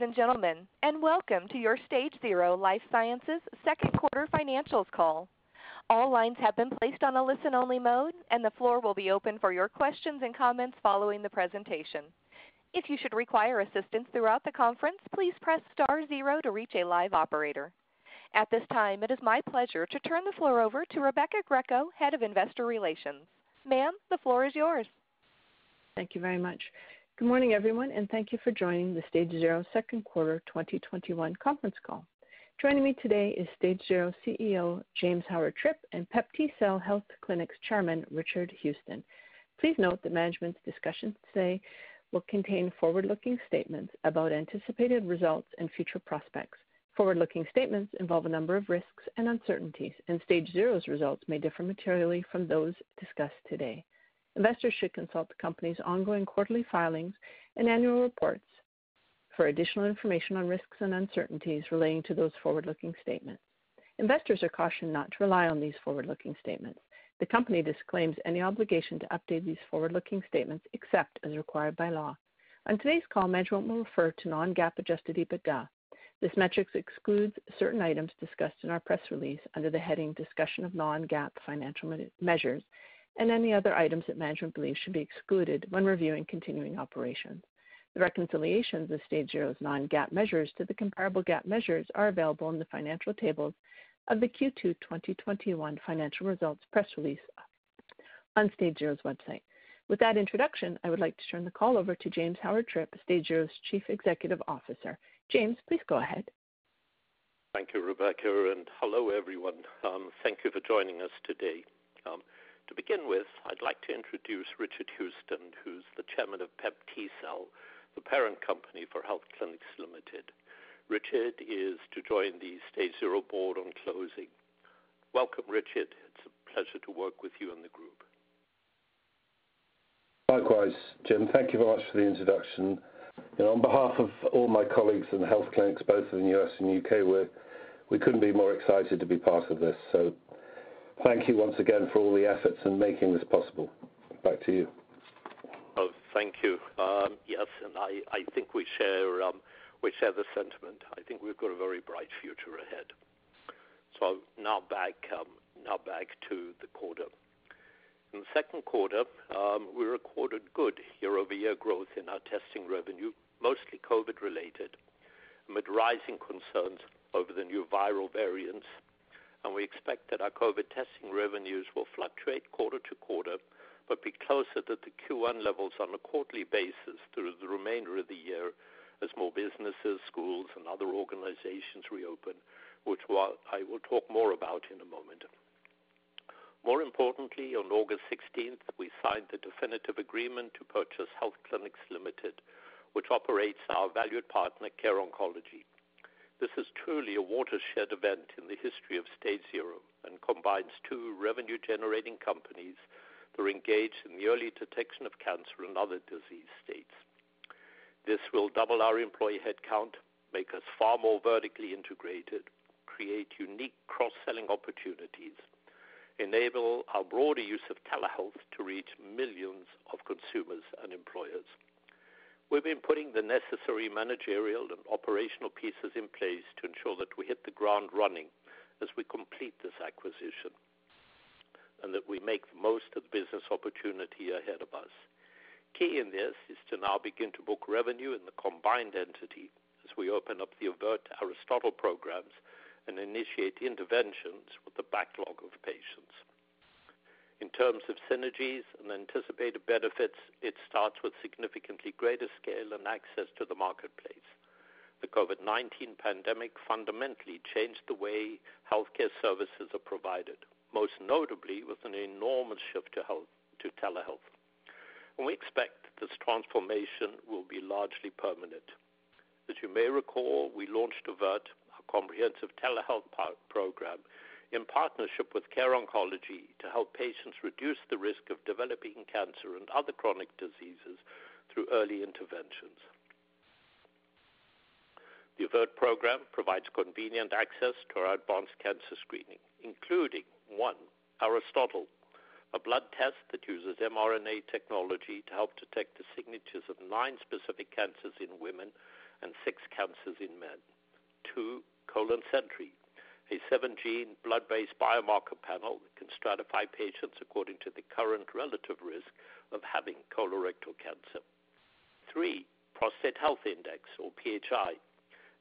Ladies and gentlemen, and welcome to your Stage Zero Life Sciences second quarter financials call. All lines have been placed on a listen-only mode, and the floor will be open for your questions and comments following the presentation. If you should require assistance throughout the conference, please press star zero to reach a live operator. At this time, it is my pleasure to turn the floor over to Rebecca Greco, Head of Investor Relations. Ma'am, the floor is yours. Thank you very much. Good morning, everyone, and thank you for joining the Stage Zero second quarter 2021 conference call. Joining me today is Stage Zero CEO, James Howard-Tripp, and PepTcell Health Clinics Chairman, Richard Houston. Please note that management's discussion today will contain forward-looking statements about anticipated results and future prospects. Forward-looking statements involve a number of risks and uncertainties, and Stage Zero's results may differ materially from those discussed today. Investors should consult the company's ongoing quarterly filings and annual reports for additional information on risks and uncertainties relating to those forward-looking statements. Investors are cautioned not to rely on these forward-looking statements. The company disclaims any obligation to update these forward-looking statements except as required by law. On today's call, management will refer to non-GAAP adjusted EBITDA. This metric excludes certain items discussed in our press release under the heading Discussion of Non-GAAP Financial Measures and any other items that management believes should be excluded when reviewing continuing operations. The reconciliations of Stage Zero's non-GAAP measures to the comparable GAAP measures are available in the financial tables of the Q2 2021 financial results press release on Stage Zero's website. With that introduction, I would like to turn the call over to James Howard-Tripp, Stage Zero's Chief Executive Officer. James, please go ahead. Thank you, Rebecca, and hello, everyone. Um, thank you for joining us today. Um, To begin with, I'd like to introduce Richard Houston, who's the Chairman of PepTcell, the parent company for Health Clinics Limited. Richard is to join the Stage Zero board on closing. Welcome, Richard. It's a pleasure to work with you and the group. Likewise, Jim. Thank you very much for the introduction. On behalf of all my colleagues in health clinics, both in the U.S. and U.K., we couldn't be more excited to be part of this. Thank you once again for all the efforts in making this possible. Back to you. Oh, thank you. Um, yes, and I think we share um, we share the sentiment. I think we've got a very bright future ahead. So now back um, to the quarter. In the second quarter, we recorded good year-over-year growth in our testing revenue, mostly COVID related, amid rising concerns over the new viral variants. And we expect that our COVID testing revenues will fluctuate quarter to quarter, but be closer to the Q1 levels on a quarterly basis through the remainder of the year as more businesses, schools, and other organizations reopen, which I will talk more about in a moment. More importantly, on August 16th, we signed the definitive agreement to purchase Health Clinics Limited, which operates our valued partner, Care Oncology. This is truly a watershed event in the history of Stage Zero and combines two revenue-generating companies that are engaged in the early detection of cancer and other disease states. This will double our employee headcount, make us far more vertically integrated, create unique cross-selling opportunities, enable our broader use of telehealth to reach millions of consumers and employers. We've been putting the necessary managerial and operational pieces in place to ensure that we hit the ground running as we complete this acquisition, and that we make the most of the business opportunity ahead of us. Key in this is to now begin to book revenue in the combined entity as we open up the AVERT Aristotle programs and initiate interventions with the backlog of patients. In terms of synergies and anticipated benefits, it starts with significantly greater scale and access to the marketplace. The COVID-19 pandemic fundamentally changed the way healthcare services are provided, most notably with an enormous shift to telehealth. We expect this transformation will be largely permanent. As you may recall, we launched AVERT, a comprehensive telehealth program, in partnership with Care Oncology to help patients reduce the risk of developing cancer and other chronic diseases through early interventions. The AVERT program provides convenient access to our advanced cancer screening, including one, Aristotle, a blood test that uses mRNA technology to help detect the signatures of nine specific cancers in women and six cancers in men. Two, Colon Sentry, a seven-gene blood-based biomarker panel that can stratify patients according to the current relative risk of having colorectal cancer. Three, Prostate Health Index, or PHI,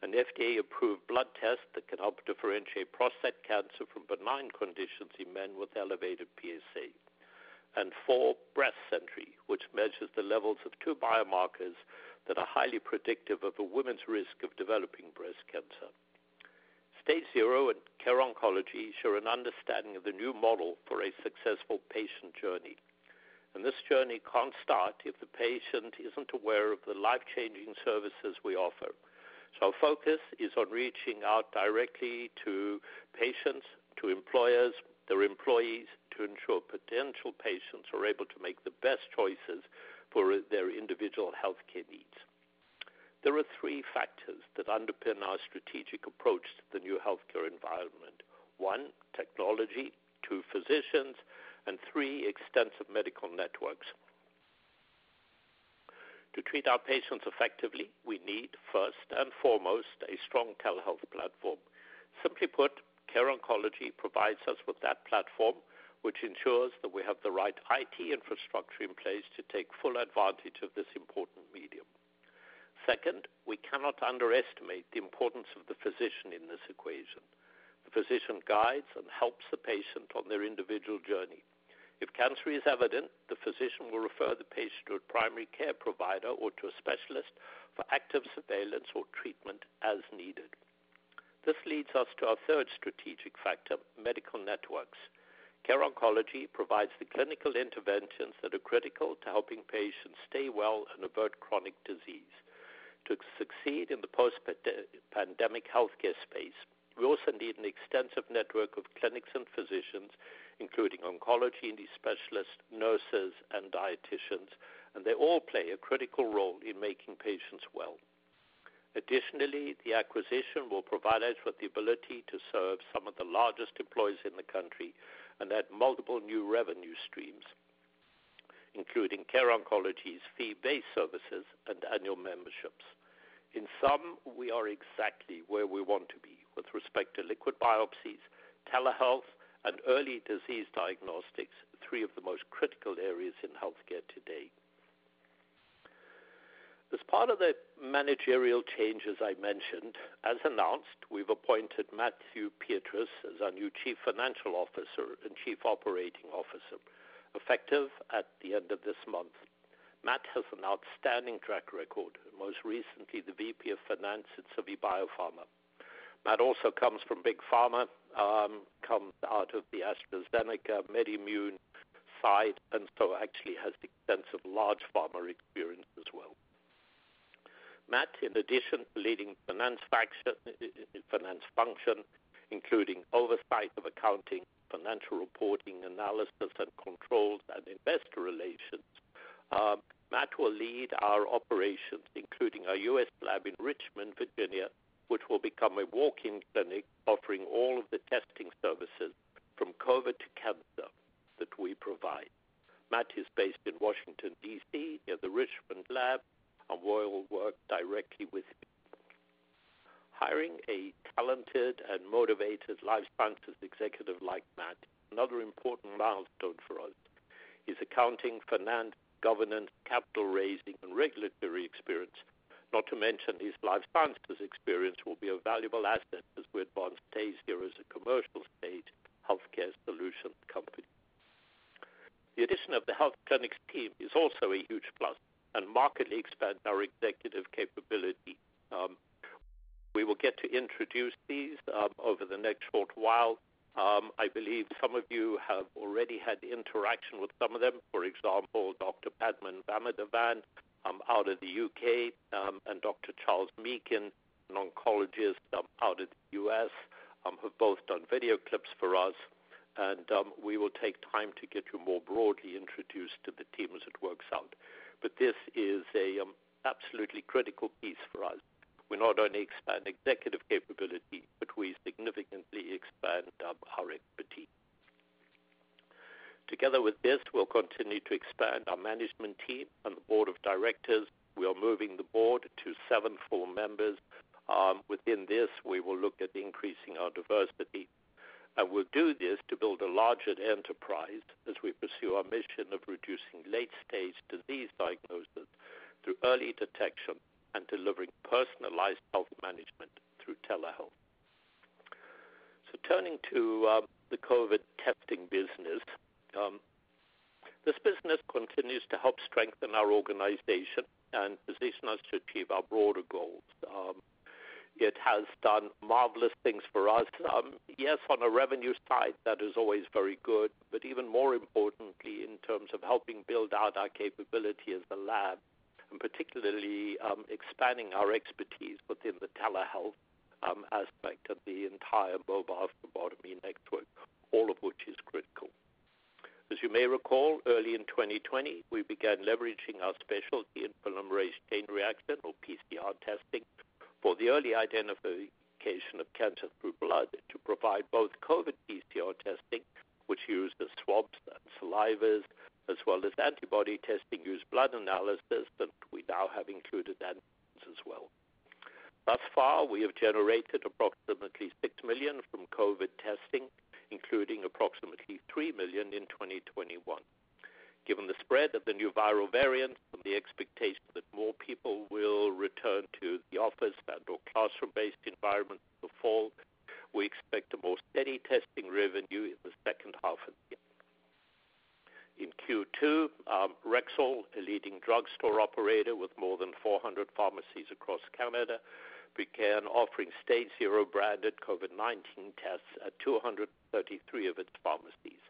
an FDA-approved blood test that can help differentiate prostate cancer from benign conditions in men with elevated PSA. And four, Breast Sentry, which measures the levels of two biomarkers that are highly predictive of a woman's risk of developing breast cancer. Stage Zero and Care Oncology share an understanding of the new model for a successful patient journey. And this journey can't start if the patient isn't aware of the life-changing services we offer – so our focus is on reaching out directly to patients, to employers, their employees, to ensure potential patients are able to make the best choices for their individual healthcare needs. There are three factors that underpin our strategic approach to the new healthcare environment. One, technology, two, physicians, and three, extensive medical networks. To treat our patients effectively, we need, first and foremost, a strong telehealth platform. Simply put, Care Oncology provides us with that platform, which ensures that we have the right IT infrastructure in place to take full advantage of this important medium. Second, we cannot underestimate the importance of the physician in this equation. The physician guides and helps the patient on their individual journey. If cancer is evident, the physician will refer the patient to a primary care provider or to a specialist for active surveillance or treatment as needed. This leads us to our third strategic factor, medical networks. Care Oncology provides the clinical interventions that are critical to helping patients stay well and avert chronic disease. To succeed in the post-pandemic healthcare space, we also need an extensive network of clinics and physicians including oncology and specialists, nurses, and dietitians, and they all play a critical role in making patients well. Additionally, the acquisition will provide us with the ability to serve some of the largest employers in the country and add multiple new revenue streams, including Care Oncology's fee-based services and annual memberships. In sum, we are exactly where we want to be with respect to liquid biopsies, telehealth, and early disease diagnostics, three of the most critical areas in healthcare today. As part of the managerial changes I mentioned, as announced, we've appointed Matthew Pietrus as our new Chief Financial Officer and Chief Operating Officer, effective at the end of this month. Matt has an outstanding track record, most recently the VP of Finance at Civi Biopharma. Matt also comes from Big Pharma, um, comes out of the AstraZeneca MedImmune side, and so actually has extensive large pharma experience as well. Matt, in addition to leading finance uh, uh, uh, function, including oversight of accounting, financial reporting, analysis and controls, and investor relations, um, Matt will lead our operations, including our U.S. lab in Richmond, Virginia, which will become a walk-in clinic offering all of the testing services from COVID to cancer that we provide. Matt is based in Washington, D.C., near the Richmond lab, and will work directly with me. Hiring a talented and motivated life sciences executive like Matt, another important milestone for us, is accounting, finance, governance, capital raising, and regulatory experience not to mention his life sciences experience will be a valuable asset as we advance Stage Zero as a commercial stage healthcare solutions company. The addition of the health clinics team is also a huge plus and markedly expands our executive capability. Um, we will get to introduce these um, over the next short while. Um, I believe some of you have already had interaction with some of them. For example, Dr. Padman Vamadhavan, out of the U.K., and Dr. Charles Meakin, an oncologist out of the U.S., have both done video clips for us. And um we will take time to get you more broadly introduced to the team as it works out. But this is an absolutely critical piece for us. We not only expand executive capability, but we significantly expand our expertise. Together with this, we'll continue to expand our management team and the board of directors. We are moving the board to seven full members. Um, within this, we will look at increasing our diversity. And we'll do this to build a larger enterprise as we pursue our mission of reducing late-stage disease diagnosis through early detection and delivering personalized health management through telehealth. So turning to the COVID testing business. um, This business continues to help strengthen our organization and position us to achieve our broader goals. Um, It has done marvelous things for us. Um, Yes, on a revenue side, that is always very good, but even more importantly, in terms of helping build out our capability as a lab, and particularly um, expanding our expertise within the telehealth um, aspect of the entire mobile phlebotomy network, all of which is critical. As you may recall, early in 2020, we began leveraging our specialty in polymerase chain reaction, or PCR testing, for the early identification of cancer through blood to provide both COVID PCR testing, which uses swabs and salivas, as well as antibody testing use blood analysis, and we now have included antigens as well. Thus far, we have generated approximately 6 million from COVID testing, including approximately 3 million in 2021. Given the spread of the new viral variants and the expectation that more people will return to the office and/or classroom-based environments in the fall, we expect a more steady testing revenue in the second half of the. In Q2, um, Rexall, a leading drugstore operator with more than 400 pharmacies across Canada, began offering StageZero branded COVID-19 tests at 233 of its pharmacies.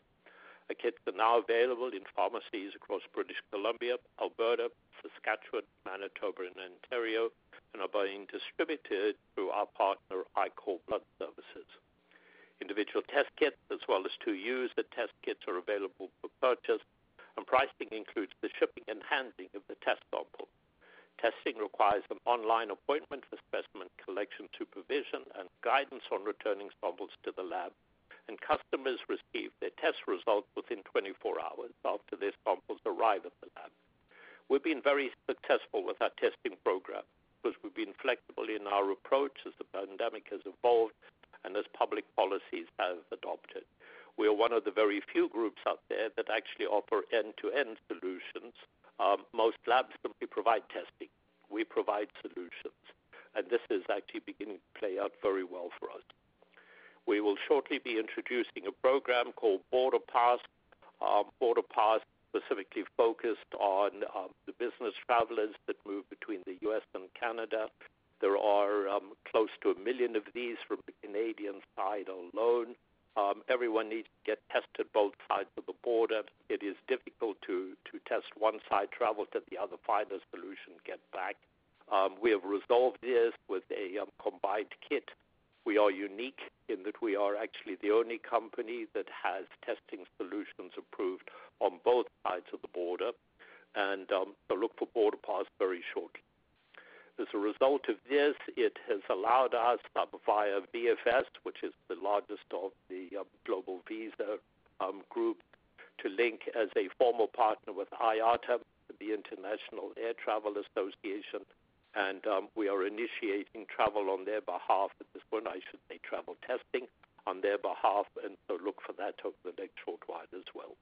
The kits are now available in pharmacies across British Columbia, Alberta, Saskatchewan, Manitoba, and Ontario, and are being distributed through our partner, ICOR Blood Services. Individual test kits as well as two user test kits are available for purchase, and pricing includes the shipping and handling of the test sample. Testing requires an online appointment for specimen collection supervision and guidance on returning samples to the lab, and customers receive their test results within 24 hours after their samples arrive at the lab. We've been very successful with our testing program because we've been flexible in our approach as the pandemic has evolved and as public policies have adopted. We are one of the very few groups out there that actually offer end-to-end solutions. Um, most labs simply provide testing. We provide solutions, and this is actually beginning to play out very well for us. We will shortly be introducing a program called Border Pass. Um, Border Pass specifically focused on um, the business travelers that move between the U.S. and Canada. There are um, close to a 1 million of these from the Canadian side alone. Um, everyone needs to get tested both sides of the border. It is difficult to test one side, travel to the other, find a solution, get back. Um, we have resolved this with a combined kit. We are unique in that we are actually the only company that has testing solutions approved on both sides of the border. And look for Border Pass very shortly. As a result of this, it has allowed us um, via VFS, which is the largest of the um, global visa um, group, to link as a formal partner with IATA, the International Air Transport Association. And we are initiating travel on their behalf at this point, I should say travel testing on their behalf, and so look for that over the next short while as well.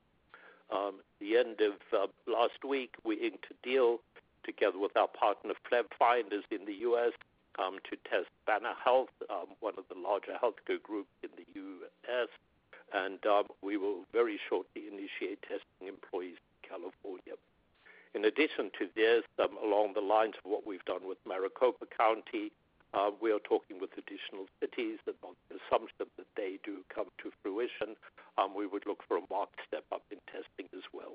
The end of last week, we inked a deal together with our partner, PhlebFinders in the U.S., um, to test Banner Health, um, one of the larger healthcare groups in the U.S. And um, we will very shortly initiate testing employees in California. In addition to this, along the lines of what we've done with Maricopa County, we are talking with additional cities that on the assumption that they do come to fruition, we would look for a marked step up in testing as well.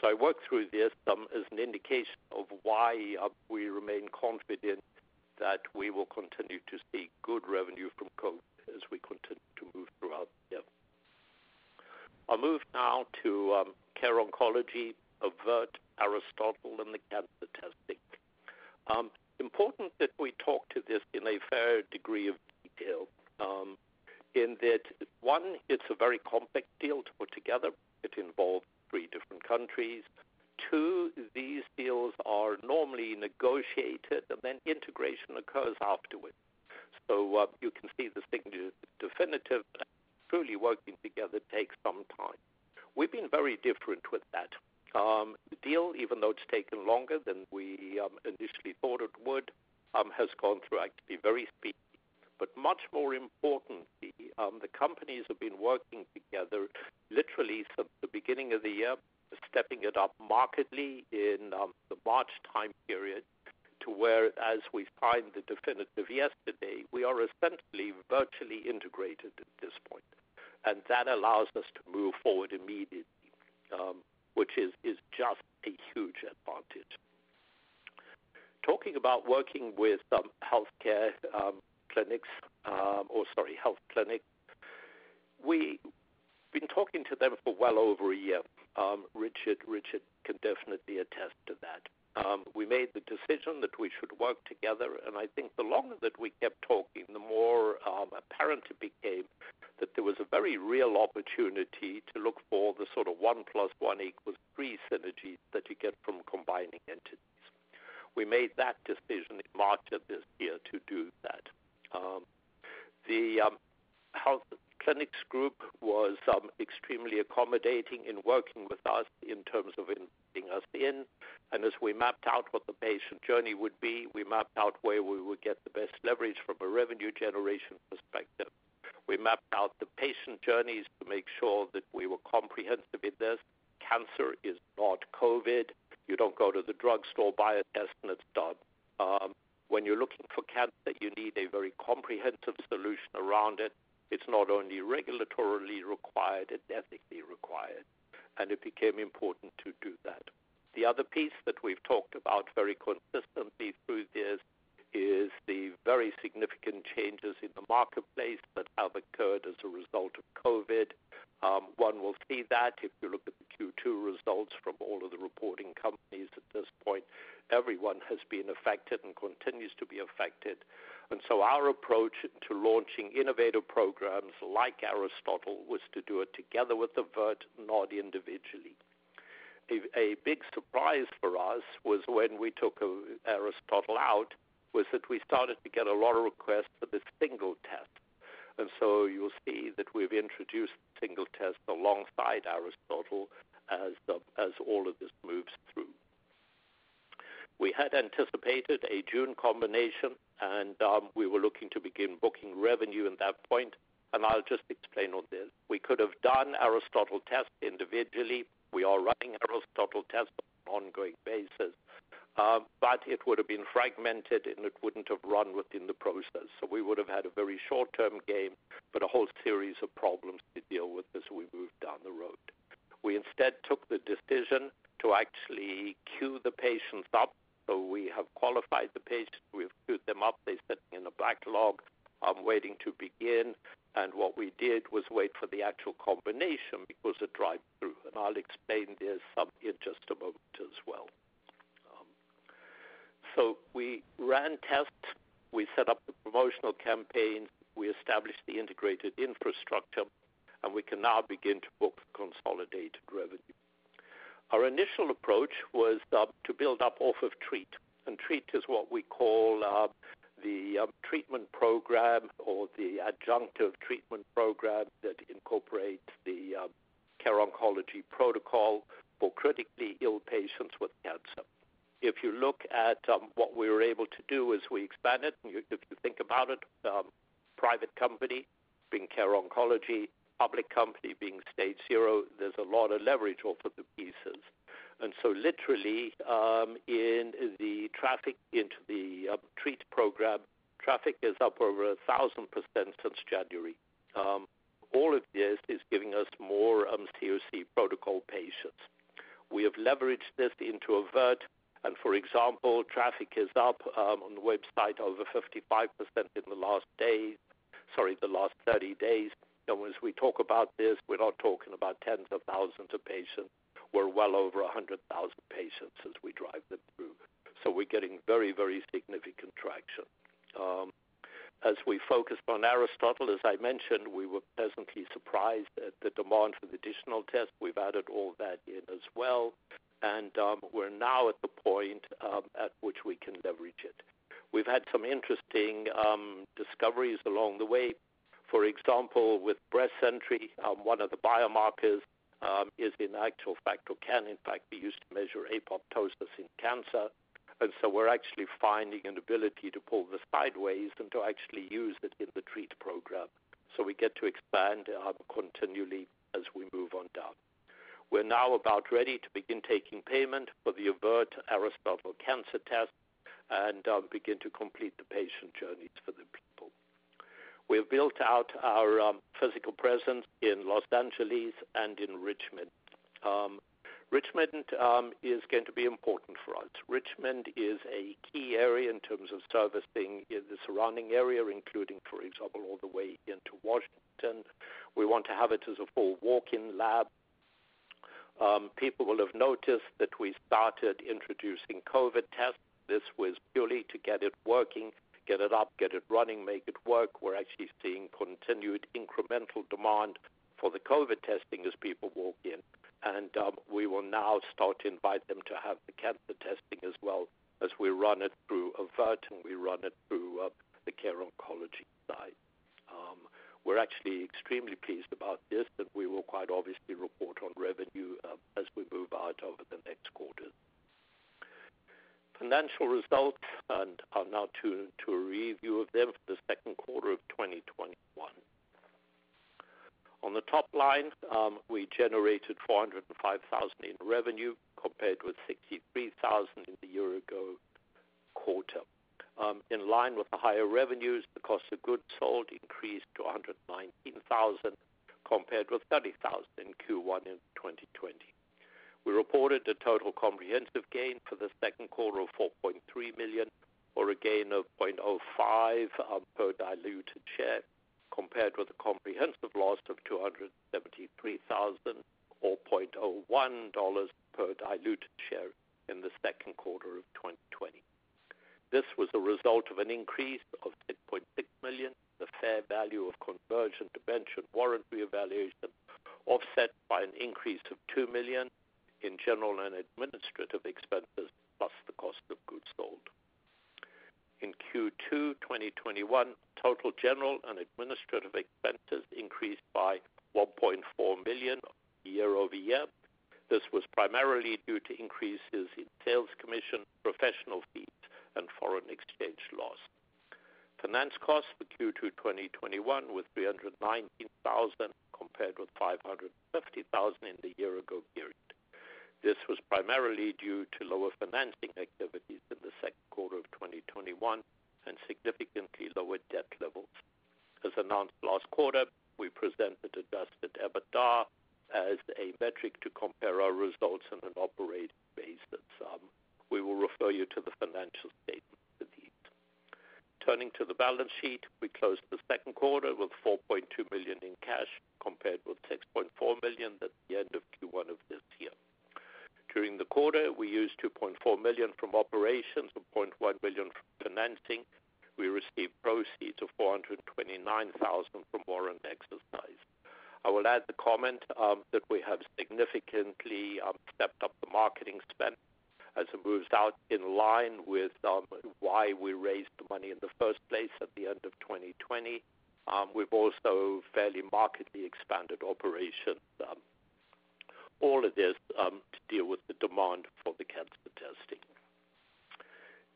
So I work through this um, as an indication of why uh, we remain confident that we will continue to see good revenue from COVID as we continue to move throughout the year. I'll move now to um, Care Oncology, AVERT, Aristotle, and the cancer testing. Um, important that we talk to this in a fair degree of detail, um, in that, one, it's a very complex deal to put together. It involves three different countries. Two, these deals are normally negotiated and then integration occurs afterwards. So uh, you can see the signature definitive, but truly working together takes some time. We've been very different with that. Um, the deal, even though it's taken longer than we um, initially thought it would, um, has gone through actually very speedy. But much more importantly, um, the companies have been working together literally since the beginning of the year, stepping it up markedly in um, the March time period to where, as we signed the definitive yesterday, we are essentially virtually integrated at this point. And that allows us to move forward immediately, um, which is, just a huge advantage. Talking about working with um, healthcare clinics, or sorry, health clinics, been talking to them for well over a year. Um, Richard, Richard can definitely attest to that. Um, we made the decision that we should work together, and I think the longer that we kept talking, the more um, apparent it became that there was a very real opportunity to look for the sort of one plus one equals three synergies that you get from combining entities. We made that decision in March of this year to do that. Um, the um, health clinics group was um, extremely accommodating in working with us in terms of inviting us in. And as we mapped out what the patient journey would be, we mapped out where we would get the best leverage from a revenue generation perspective. We mapped out the patient journeys to make sure that we were comprehensive in this. Cancer is not COVID. You don't go to the drugstore, buy a test, and it's done. Um, when you're looking for cancer, you need a very comprehensive solution around it. It's not only regulatorily required, it's ethically required. And it became important to do that. The other piece that we've talked about very consistently through this is the very significant changes in the marketplace that have occurred as a result of COVID. Um, one will see that if you look at the Q2 results from all of the reporting companies at this point. Everyone has been affected and continues to be affected. And so our approach to launching innovative programs like Aristotle was to do it together with AVERT, not individually. A, big surprise for us was when we took a, Aristotle out, was that we started to get a lot of requests for the single test. And so you'll see that we've introduced single test alongside Aristotle as, uh, as all of this moves through. We had anticipated a June combination, and um, we were looking to begin booking revenue at that point. and I'll just explain on this. We could have done Aristotle tests individually. We are running Aristotle tests on an ongoing basis, uh, but it would have been fragmented and it wouldn't have run within the process. So we would have had a very short-term game, but a whole series of problems to deal with as we moved down the road. We instead took the decision to actually queue the patients up so we have qualified the patients, we've queued them up, they're sitting in a backlog, waiting to begin. And what we did was wait for the actual combination because it drive through. And I'll explain this in just a moment as well. Um, so we ran tests, we set up the promotional campaigns, we established the integrated infrastructure, and we can now begin to book consolidated revenue. Our initial approach was uh, to build up off of TREAT, and TREAT is what we call uh, the um, treatment program or the adjunctive treatment program that incorporates the um, care oncology protocol for critically ill patients with cancer. If you look at um, what we were able to do as we expanded, and if you think about it, um, private company being care oncology, public company being stage zero, there's a lot of leverage off of the pieces. And so, literally, um, in the traffic into the uh, treat program, traffic is up over a thousand percent since January. Um, all of this is giving us more um, COC protocol patients. We have leveraged this into Avert, and for example, traffic is up on the website over 55% in the last days, sorry, the last 30 days. As we talk about this, we're not talking about tens of thousands of patients. We're well over 100,000 patients as we drive them through. So we're getting very, very significant traction. Um, as we focused on Aristotle, as I mentioned, we were pleasantly surprised at the demand for the additional tests. We've added all that in as well, and um, we're now at the point um, at which we can leverage it. We've had some interesting discoveries along the way. For example, with breast BreastSentry, um, one of the biomarkers um, is in actual fact or can in fact be used to measure apoptosis in cancer. And so we're actually finding an ability to pull this sideways and to actually use it in the treat program. So we get to expand um, continually as we move on down. We're now about ready to begin taking payment for the Avert Aristotle cancer test and begin to complete the patient people. We have built out our um, physical presence in Los Angeles and in Richmond. Um, Richmond um, is going to be important for us. Richmond is a key area in terms of servicing the surrounding area, including, for example, all the way into Washington. We want to have it as a full walk-in lab. People will have noticed that we started introducing COVID tests. This was purely to get it working, get it up, get it running, make it work. We're actually seeing continued incremental demand for the COVID testing as people walk in. And um, we will now start to invite them to have the cancer testing as well as we run it through Avert and we run it through uh, the Care Oncology side. Um, we're actually extremely pleased about this, and we will quite obviously report on revenue uh, as we move out over the next quarters. Financial results, and I'll now turn to a review of them for the second quarter of 2021. On the top line, um, we generated 405,000 in revenue compared with 63,000 in the year-ago quarter. Um, in line with the higher revenues, the cost of goods sold increased to 119,000 compared with 30,000 in Q1 in 2020. We reported a total comprehensive gain for the second quarter of 4.3 million, or a gain of 0.05 per diluted share, compared with a comprehensive loss of 273,000 or $0.01 per diluted share in the second quarter of 2020. This was a result of an increase of 6.6 million, the fair value of conversion debenture warrant revaluation, offset by an increase of $2 million in general and administrative expenses, plus the cost of goods sold. In Q2 2021, total general and administrative expenses increased by 1.4 million year-over-year. This was primarily due to increases in sales commission, professional fees, and foreign exchange loss. Finance costs for Q2 2021 were 319,000 compared with 550,000 in the year-ago period. This was primarily due to lower financing activities in the second quarter of 2021 and significantly lower debt levels. As announced last quarter, we presented adjusted EBITDA as a metric to compare our results on an operating basis. Um, we will refer you to the financial statement for these. Turning to the balance sheet, we closed the second quarter with 4.2 million in cash compared with 6.4 million at the end of Q1 of this. During the quarter, we used 2.4 million from operations and 0.1 million from financing. We received proceeds of 429,000 from warrant exercise. I will add the comment um, that we have significantly um, stepped up the marketing spend as it moves out in line with um, why we raised the money in the first place at the end of 2020. We've also fairly markedly expanded operations. All of this um, to deal with the demand for the cancer testing.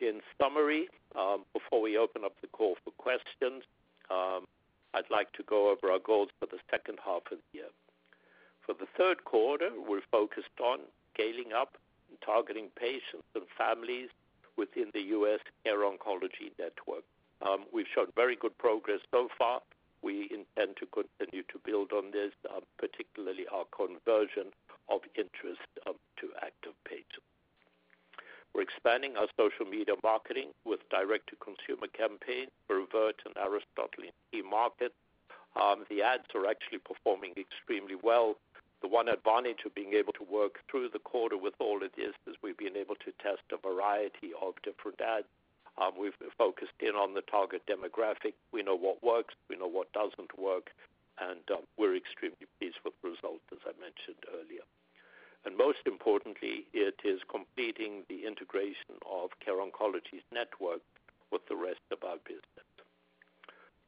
In summary, um, before we open up the call for questions, um, I'd like to go over our goals for the second half of the year. For the third quarter, we're focused on scaling up and targeting patients and families within the U.S. Care Oncology Network. We've shown very good progress so far. We intend to continue to build on this, particularly our conversion of interest um, to action. We're expanding our social media marketing with direct-to-consumer campaigns for Avert and Aristotle in key markets. Um, the ads are actually performing extremely well. The one advantage of being able to work through the quarter with all of this is we've been able to test a variety of different ads. Um, we've focused in on the target demographic. We know what works, we know what doesn't work, and we're extremely pleased with the results, as I mentioned earlier. And most importantly, it is completing the integration of Care Oncology's network with the rest of our business.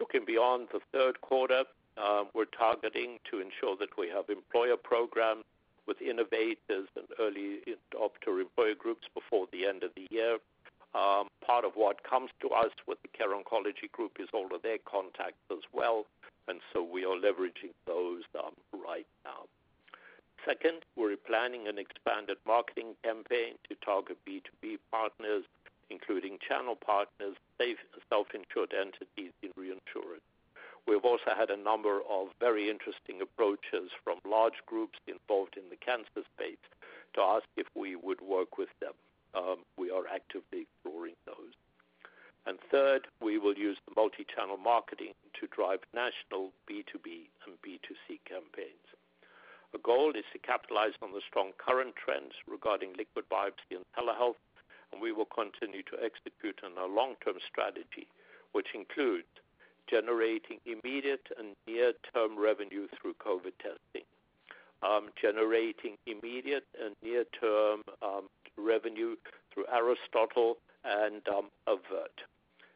Looking beyond the third quarter, uh, we're targeting to ensure that we have employer programs with innovators and early adopter employer groups before the end of the year. Um, part of what comes to us with the Care Oncology Group is all of their contacts as well, and so we are leveraging those um, right now. Second, we're planning an expanded marketing campaign to target B2B partners, including channel partners, self-insured entities, and reinsurers. We've also had a number of very interesting approaches from large groups involved in the cancer space to ask if we would work with them. Um, we are actively exploring those. Third, we will use the multi-channel marketing to drive national B2B and B2C campaigns. The goal is to capitalize on the strong current trends regarding liquid biopsy and telehealth, and we will continue to execute on our long-term strategy, which includes generating immediate and near-term revenue through COVID testing, um, generating immediate and near-term um, revenue through Aristotle and um, Avert,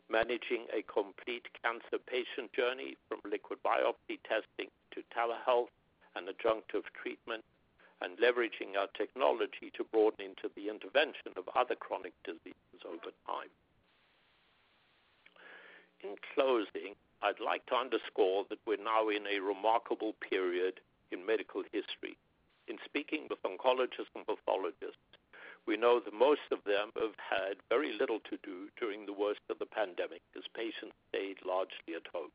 managing a complete cancer patient journey from liquid biopsy testing to telehealth and adjunctive treatment, and leveraging our technology to broaden into the intervention of other chronic diseases over time. In closing, I'd like to underscore that we're now in a remarkable period in medical history. In speaking with oncologists and pathologists, we know that most of them have had very little to do during the worst of the pandemic as patients stayed largely at home.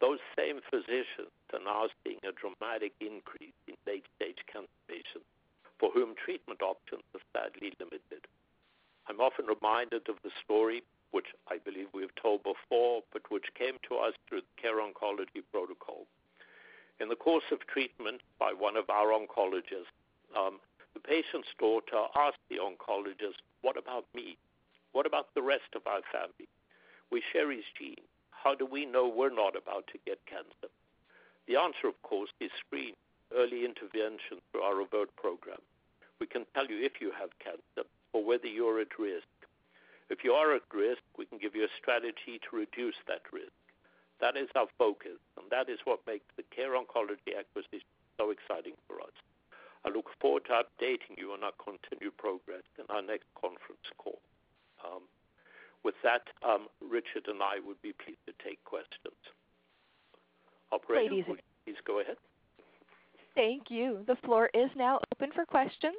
Those same physicians are now seeing a dramatic increase in late-stage cancer patients for whom treatment options are sadly limited. I'm often reminded of the story, which I believe we have told before, but which came to us through the Care Oncology Protocol. In the course of treatment by one of our oncologists, um, the patient's daughter asked the oncologist, "What about me? What about the rest of our family? We share his gene. How do we know we're not about to get cancer?" The answer, of course, is screening, early intervention through our Avert program. We can tell you if you have cancer or whether you're at risk. If you are at risk, we can give you a strategy to reduce that risk. That is our focus, and that is what makes the Care Oncology acquisition so exciting for us. I look forward to updating you on our continued progress in our next conference call. With that, um, Richard and I would be pleased to take questions. Operator, please go ahead. Thank you. The floor is now open for questions.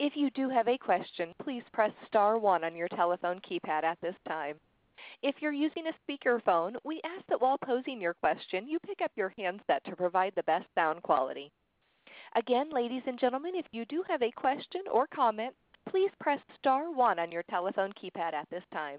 If you do have a question, please press star one on your telephone keypad at this time. If you're using a speakerphone, we ask that while posing your question, you pick up your handset to provide the best sound quality. Again, ladies and gentlemen, if you do have a question or comment, please press star one on your telephone keypad at this time.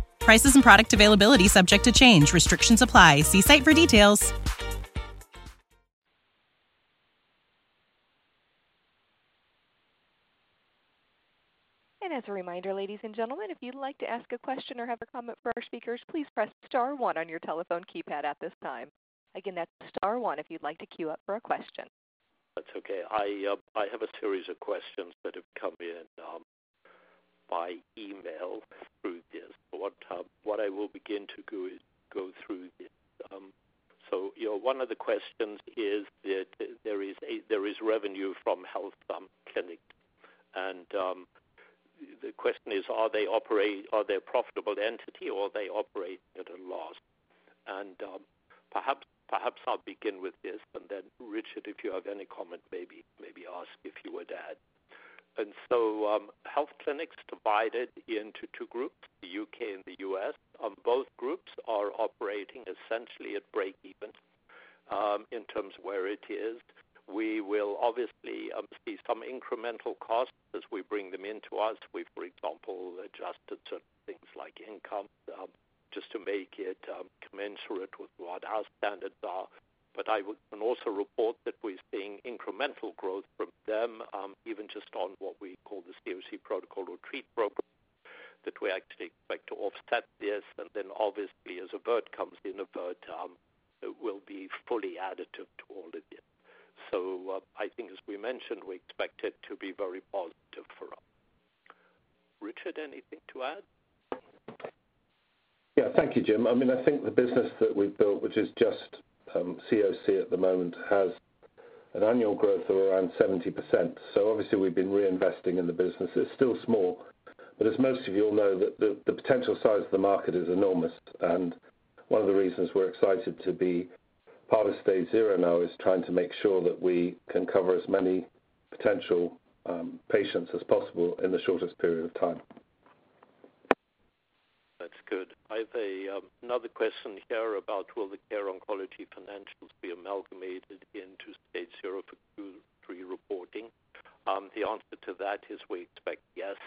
Prices and product availability subject to change. Restrictions apply. See site for details. And as a reminder, ladies and gentlemen, if you'd like to ask a question or have a comment for our speakers, please press star one on your telephone keypad at this time. Again, that's star one if you'd like to queue up for a question. That's okay. I I have a series of questions that have come in um, by email through this. What uh, what I will begin to go is go through this. Um, so you know, one of the questions is that there is a there is revenue from health um, clinics, and um, the question is, are they operate? Are they a profitable entity, or they operate at a loss? And um, perhaps perhaps I'll begin with this, and then Richard, if you have any comment, maybe maybe ask if you would add. And so, um, health clinics divided into two groups, the UK and the US. Um, both groups are operating essentially at break even um, in terms of where it is. We will obviously um, see some incremental costs as we bring them into us. We, for example, adjusted certain things like income um, just to make it um, commensurate with what our standards are. But I can also report that we're seeing incremental growth from them, um, even just on what we call the COC protocol or treat program, that we actually expect to offset this. And then obviously, as AVERT comes in, AVERT um, will be fully additive to all of this. So uh, I think, as we mentioned, we expect it to be very positive for us. Richard, anything to add? Yeah, thank you, Jim. I mean, I think the business that we've built, which is just COC at the moment, has an annual growth of around 70%. So obviously, we've been reinvesting in the business. It's still small, but as most of you all know, that the, potential size of the market is enormous. And one of the reasons we're excited to be part of StageZero now is trying to make sure that we can cover as many potential um, patients as possible in the shortest period of time. That's good. I have um, another question here about will the Care Oncology financials be amalgamated into stage zero for Q3 reporting? Um, the answer to that is we expect yes.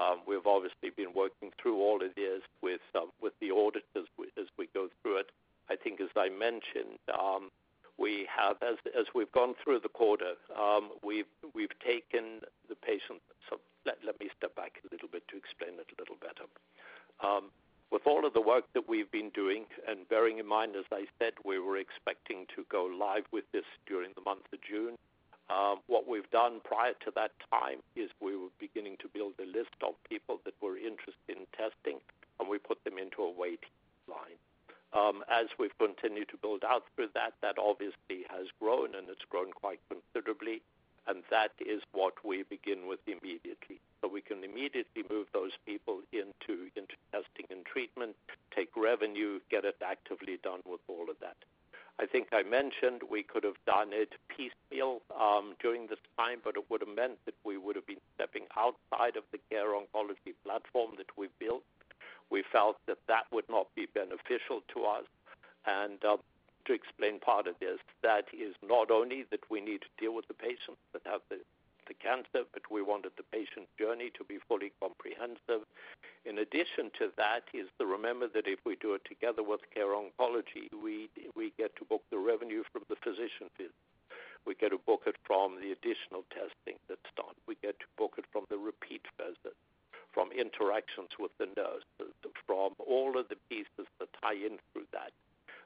Um, we've obviously been working through all of this with with the auditors as we go through it. I think, as I mentioned, we have, as as we've gone through the quarter, we've we've taken the patient. So let let me step back a little bit to explain it a little better. With all of the work that we've been doing, and bearing in mind, as I said, we were expecting to go live with this during the month of June. Um, what we've done prior to that time is we were beginning to build a list of people that were interested in testing, and we put them into a waiting line. Um, as we've continued to build out through that, that obviously has grown, and it's grown quite considerably, and that is what we begin with immediately. So we can immediately move those people into, into testing and treatment, take revenue, get it actively done with all of that. I think I mentioned we could have done it piecemeal um, during this time, but it would have meant that we would have been stepping outside of the care oncology platform that we built we felt that that would not be beneficial to us. And um, to explain part of this, that is not only that we need to deal with the patients that have the, cancer, but we wanted the patient journey to be fully comprehensive. In addition to that, is to remember that if we do it together with Care Oncology, we we get to book the revenue from the physician visit. We get to book it from the additional testing that's done. We get to book it from the repeat visit from interactions with the nurses, from all of the pieces that tie in through that.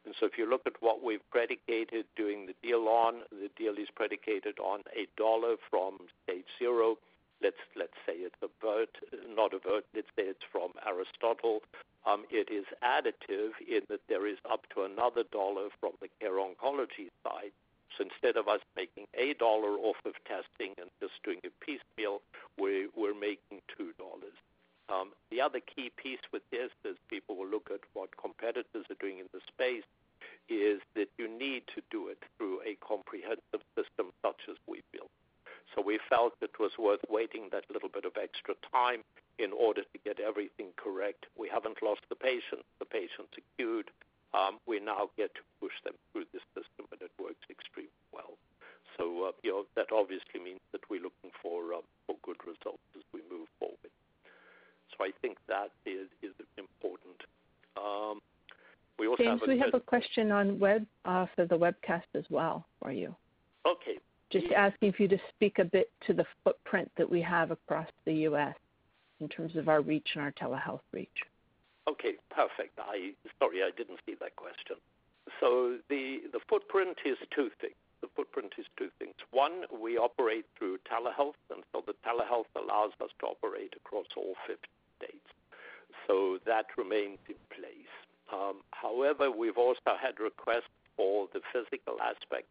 And so if you look at what we've predicated doing the deal on, the deal is predicated on a dollar from stage zero. Let's let's say it's a AVERT, not AVERT. Let's say it's from Aristotle. Um, it is additive in that there is up to another dollar from the care oncology side so instead of us making a dollar off of testing and just doing a piecemeal, we, we're making two dollars. Um, the other key piece with this, as people will look at what competitors are doing in the space, is that you need to do it through a comprehensive system such as we built. So we felt it was worth waiting that little bit of extra time in order to get everything correct. We haven't lost the patient. The patient's acute um, we now get to push them through this system, and it works extremely well. So, uh, that obviously means that we're looking for um, for good results as we move forward. So I think that is is important. Um, we also James, have we have a question on web uh, for the webcast as well for you. Okay. Just asking for you to speak a bit to the footprint that we have across the U.S. in terms of our reach and our telehealth reach. Okay, perfect. I sorry, I didn't see that question. So the the footprint is two things. The footprint is two things. One, we operate through telehealth, and so the telehealth allows us to operate across all 50 states. So that remains in place. Um, however, we've also had requests for the physical aspect.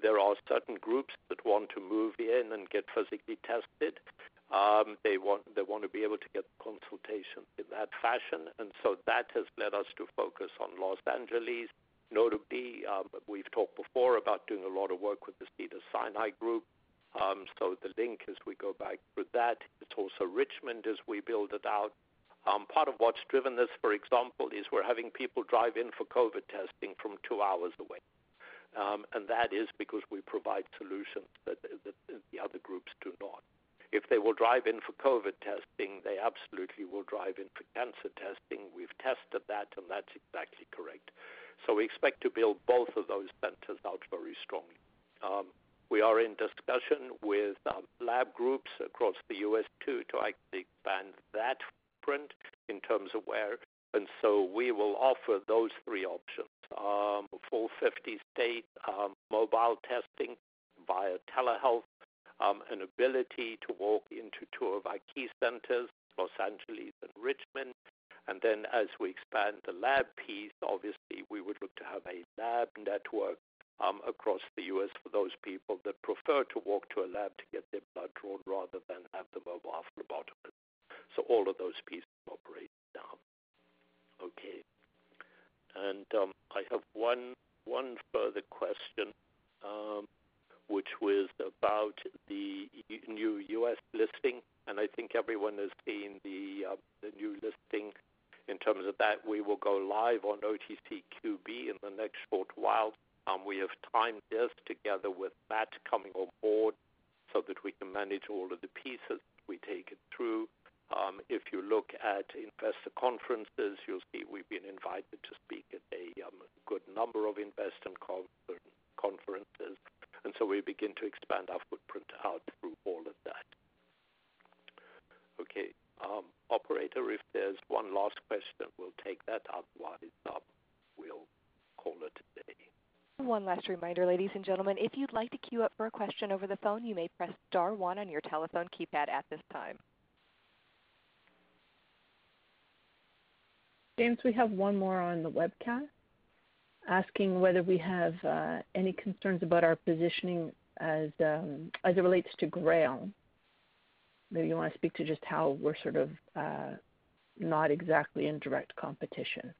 There are certain groups that want to move in and get physically tested. Um, they want to be able to get consultation in that fashion, and so that has led us to focus on Los Angeles. Notably, um, we've talked before about doing a lot of work with the Cedar Sinai Group. So the link as we go back through that, it's also Richmond as we build it out. Um, part of what's driven this, for example, is we're having people drive in for COVID testing from two hours away. Um, and that is because we provide solutions that, the other groups do not. If they will drive in for COVID testing, they absolutely will drive in for cancer testing. We've tested that, and that's exactly correct. So we expect to build both of those centers out very strongly. Um, we are in discussion with lab groups across the U.S. too to actually expand that footprint in terms of where. And so we will offer those three options: um, full 50 state um, mobile testing via telehealth um, an ability to walk into two of our key centers, Los Angeles and Richmond. And then as we expand the lab piece, obviously we would look to have a lab network um, across the U.S. for those people that prefer to walk to a lab to get their blood drawn rather than have the mobile phlebotomist. So all of those pieces operate now. Okay. And um, I have one one further question. Um, which was about the new U.S. listing. and I think everyone has seen the uh, the new listing. In terms of that, we will go live on OTCQB in the next short while. Um, we have timed this together with Matt coming on board so that we can manage all of the pieces. We take it through. Um, if you look at investor conferences, you'll see we've been invited to speak at a um, good number of investor conferences. And so we begin to expand our footprint out through all of that. Okay. Um, operator, if there's one last question, we'll take that. Otherwise, we'll call it a day. One last reminder, ladies and gentlemen, if you'd like to queue up for a question over the phone, you may press star one on your telephone keypad at this time. James, we have one more on the webcast asking whether we have uh, any concerns about our positioning as um, as it relates to Grail. Maybe you want to speak to just how we're sort of uh, not exactly in direct competition.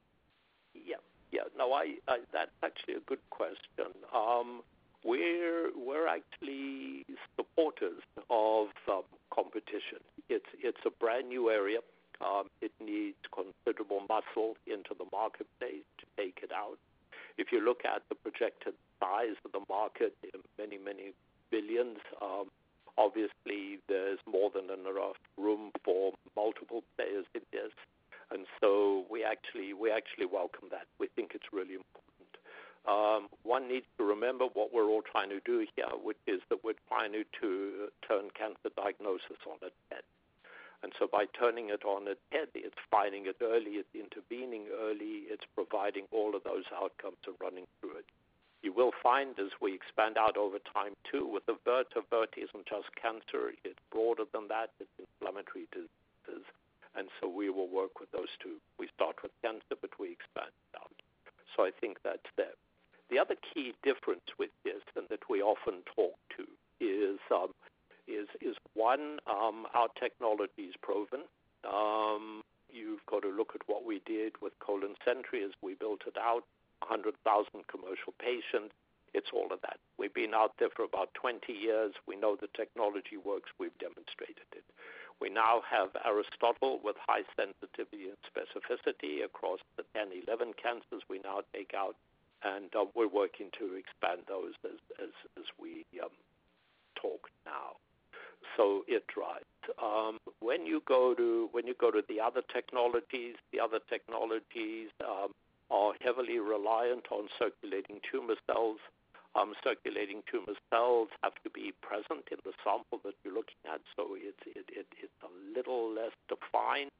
Yeah, yeah. No, I, I that's actually a good question. Um, we're we're actually supporters of um, competition. It's it's a brand new area. Um, it needs considerable muscle into the marketplace to take it out. If you look at the projected size of the market, many, many billions, um, obviously there's more than enough room for multiple players in this. And so we actually we actually welcome that. We think it's really important. Um, one needs to remember what we're all trying to do here, which is that we're trying to, to turn cancer diagnosis on its head. And so by turning it on its head, it's finding it early, it's intervening early, it's providing all of those outcomes and running through it. You will find as we expand out over time too with the AVERT, AVERT isn't just cancer, it's broader than that, it's inflammatory diseases. And so we will work with those two. We start with cancer, but we expand out. So I think that's there. The other key difference with this, and that we often talk to, is um, is is one, um, our technology is proven. Um, you've got to look at what we did with Colon Sentry as we built it out, 100,000 commercial patients. It's all of that. We've been out there for about 20 years. We know the technology works. We've demonstrated it. We now have Aristotle with high sensitivity and specificity across the 10, 11 cancers we now take out, and uh, we're working to expand those as, as, as we um, talk now so it drives. Um, when you go to when you go to the other technologies, the other technologies um, are heavily reliant on circulating tumor cells. Um, circulating tumor cells have to be present in the sample that you're looking at, so it's it, it, it's a little less defined.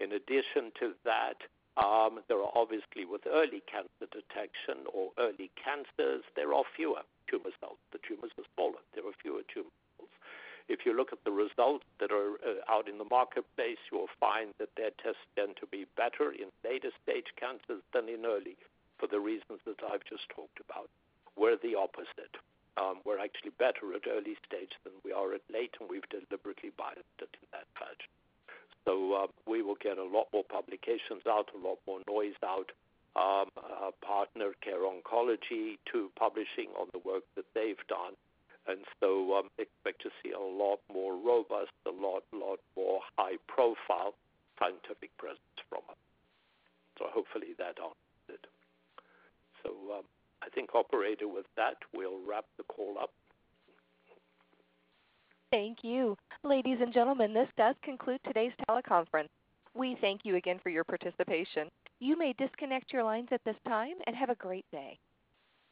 In addition to that, um, there are obviously with early cancer detection or early cancers, there are fewer tumor cells. The tumors are smaller. There are fewer tumor if you look at the results that are uh, out in the marketplace, you will find that their tests tend to be better in later stage cancers than in early, for the reasons that I've just talked about. We're the opposite. Um, we're actually better at early stage than we are at late, and we've deliberately biased it in that fashion. So uh, we will get a lot more publications out, a lot more noise out. Um, partner Care Oncology to publishing on the work that they've done. And so um, expect to see a lot more robust, a lot, lot more high profile scientific presence from us. So hopefully that answers it. So um, I think, operator, with that, we'll wrap the call up. Thank you. Ladies and gentlemen, this does conclude today's teleconference. We thank you again for your participation. You may disconnect your lines at this time and have a great day.